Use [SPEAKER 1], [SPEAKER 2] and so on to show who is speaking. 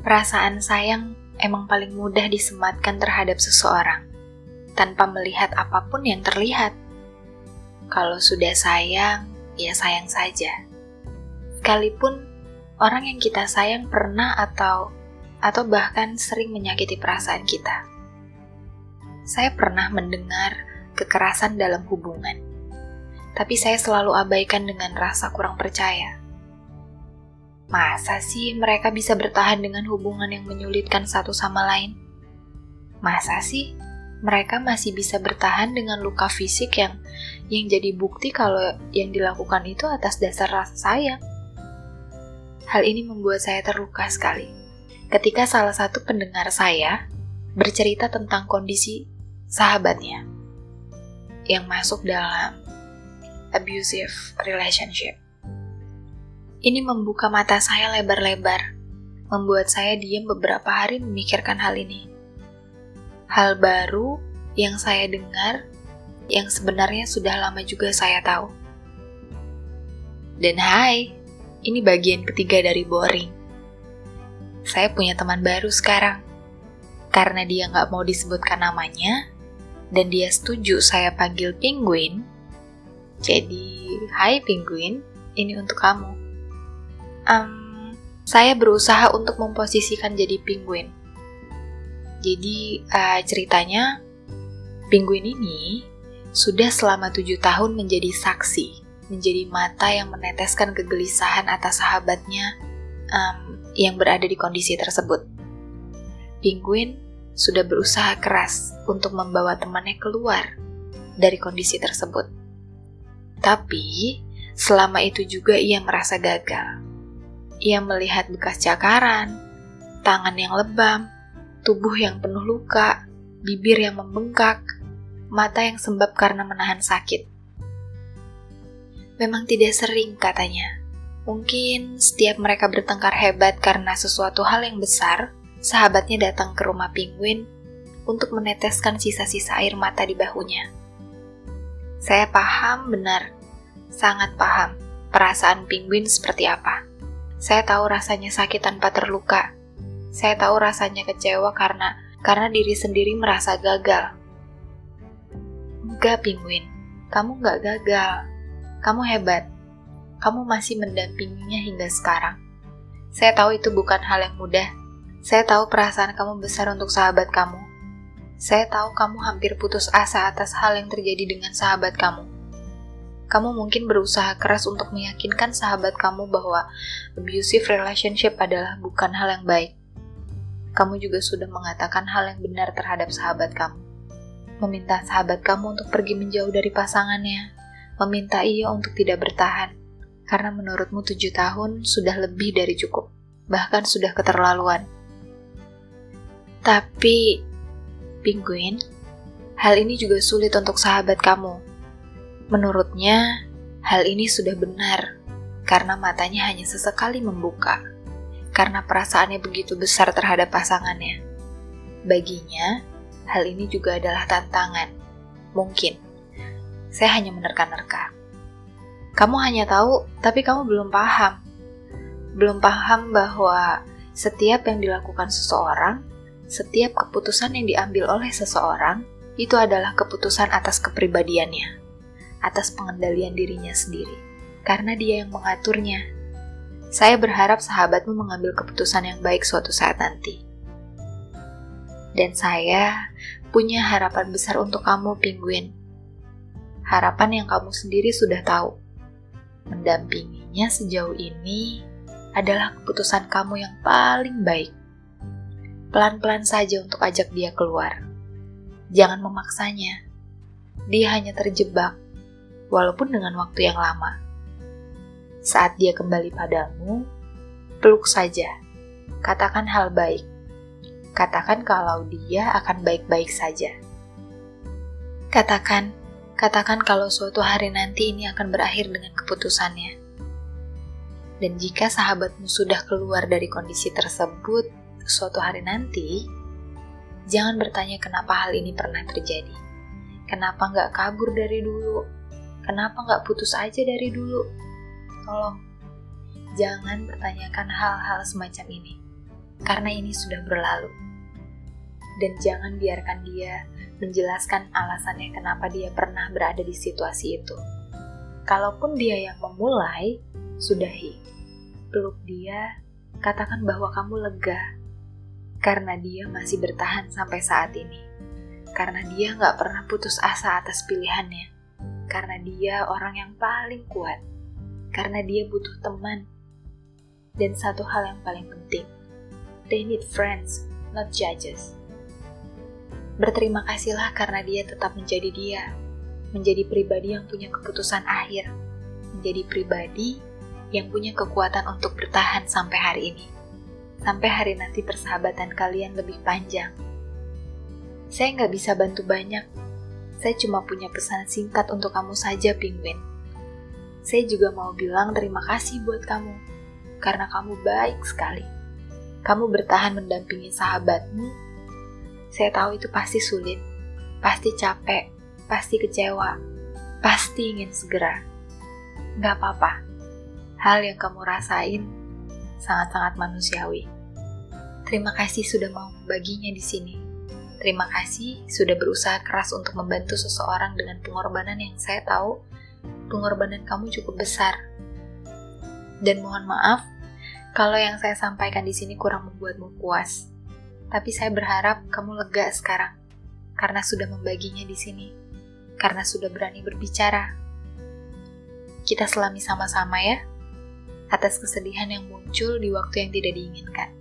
[SPEAKER 1] Perasaan sayang emang paling mudah disematkan terhadap seseorang, tanpa melihat apa pun yang terlihat. Kalau sudah sayang, ya sayang saja. Sekalipun orang yang kita sayang pernah atau atau bahkan sering menyakiti perasaan kita. Saya pernah mendengar kekerasan dalam hubungan, tapi saya selalu abaikan dengan rasa kurang percaya. Masa sih mereka bisa bertahan dengan hubungan yang menyulitkan satu sama lain? Masa sih mereka masih bisa bertahan dengan luka fisik yang yang jadi bukti kalau yang dilakukan itu atas dasar rasa sayang? Hal ini membuat saya terluka sekali. Ketika salah satu pendengar saya bercerita tentang kondisi sahabatnya yang masuk dalam abusive relationship. Ini membuka mata saya lebar-lebar, membuat saya diam beberapa hari memikirkan hal ini. Hal baru yang saya dengar, yang sebenarnya sudah lama juga saya tahu. Dan hai, ini bagian ketiga dari boring. Saya punya teman baru sekarang. Karena dia nggak mau disebutkan namanya, dan dia setuju saya panggil Penguin, jadi hai Penguin, ini untuk kamu um, saya berusaha untuk memposisikan jadi penguin. Jadi uh, ceritanya, penguin ini sudah selama tujuh tahun menjadi saksi, menjadi mata yang meneteskan kegelisahan atas sahabatnya um, yang berada di kondisi tersebut. Penguin sudah berusaha keras untuk membawa temannya keluar dari kondisi tersebut. Tapi, selama itu juga ia merasa gagal ia melihat bekas cakaran, tangan yang lebam, tubuh yang penuh luka, bibir yang membengkak, mata yang sembab karena menahan sakit. Memang tidak sering katanya. Mungkin setiap mereka bertengkar hebat karena sesuatu hal yang besar, sahabatnya datang ke rumah penguin untuk meneteskan sisa-sisa air mata di bahunya. Saya paham benar, sangat paham perasaan penguin seperti apa. Saya tahu rasanya sakit tanpa terluka. Saya tahu rasanya kecewa karena karena diri sendiri merasa gagal. Enggak, Penguin. Kamu enggak gagal. Kamu hebat. Kamu masih mendampinginya hingga sekarang. Saya tahu itu bukan hal yang mudah. Saya tahu perasaan kamu besar untuk sahabat kamu. Saya tahu kamu hampir putus asa atas hal yang terjadi dengan sahabat kamu kamu mungkin berusaha keras untuk meyakinkan sahabat kamu bahwa abusive relationship adalah bukan hal yang baik. Kamu juga sudah mengatakan hal yang benar terhadap sahabat kamu. Meminta sahabat kamu untuk pergi menjauh dari pasangannya. Meminta ia untuk tidak bertahan. Karena menurutmu tujuh tahun sudah lebih dari cukup. Bahkan sudah keterlaluan. Tapi, Penguin, hal ini juga sulit untuk sahabat kamu Menurutnya, hal ini sudah benar karena matanya hanya sesekali membuka, karena perasaannya begitu besar terhadap pasangannya. Baginya, hal ini juga adalah tantangan. Mungkin, saya hanya menerka-nerka. Kamu hanya tahu, tapi kamu belum paham. Belum paham bahwa setiap yang dilakukan seseorang, setiap keputusan yang diambil oleh seseorang, itu adalah keputusan atas kepribadiannya atas pengendalian dirinya sendiri, karena dia yang mengaturnya. Saya berharap sahabatmu mengambil keputusan yang baik suatu saat nanti. Dan saya punya harapan besar untuk kamu, Penguin. Harapan yang kamu sendiri sudah tahu. Mendampinginya sejauh ini adalah keputusan kamu yang paling baik. Pelan-pelan saja untuk ajak dia keluar. Jangan memaksanya. Dia hanya terjebak walaupun dengan waktu yang lama. Saat dia kembali padamu, peluk saja. Katakan hal baik. Katakan kalau dia akan baik-baik saja. Katakan, katakan kalau suatu hari nanti ini akan berakhir dengan keputusannya. Dan jika sahabatmu sudah keluar dari kondisi tersebut suatu hari nanti, jangan bertanya kenapa hal ini pernah terjadi. Kenapa nggak kabur dari dulu? Kenapa nggak putus aja dari dulu? Tolong, jangan pertanyakan hal-hal semacam ini. karena ini sudah berlalu. Dan jangan biarkan dia menjelaskan alasannya kenapa dia pernah berada di situasi itu. Kalaupun dia yang memulai, sudahi. Peluk dia, katakan bahwa kamu lega karena dia masih bertahan sampai saat ini. Karena dia nggak pernah putus asa atas pilihannya. Karena dia orang yang paling kuat. Karena dia butuh teman. Dan satu hal yang paling penting, they need friends, not judges. Berterima kasihlah karena dia tetap menjadi dia, menjadi pribadi yang punya keputusan akhir, menjadi pribadi yang punya kekuatan untuk bertahan sampai hari ini. Sampai hari nanti persahabatan kalian lebih panjang. Saya nggak bisa bantu banyak. Saya cuma punya pesan singkat untuk kamu saja, Penguin. Saya juga mau bilang terima kasih buat kamu, karena kamu baik sekali. Kamu bertahan mendampingi sahabatmu. Saya tahu itu pasti sulit, pasti capek, pasti kecewa, pasti ingin segera. Gak apa-apa, hal yang kamu rasain sangat-sangat manusiawi. Terima kasih sudah mau membaginya di sini. Terima kasih sudah berusaha keras untuk membantu seseorang dengan pengorbanan yang saya tahu pengorbanan kamu cukup besar. Dan mohon maaf kalau yang saya sampaikan di sini kurang membuatmu puas. Tapi saya berharap kamu lega sekarang karena sudah membaginya di sini. Karena sudah berani berbicara. Kita selami sama-sama ya atas kesedihan yang muncul di waktu yang tidak diinginkan.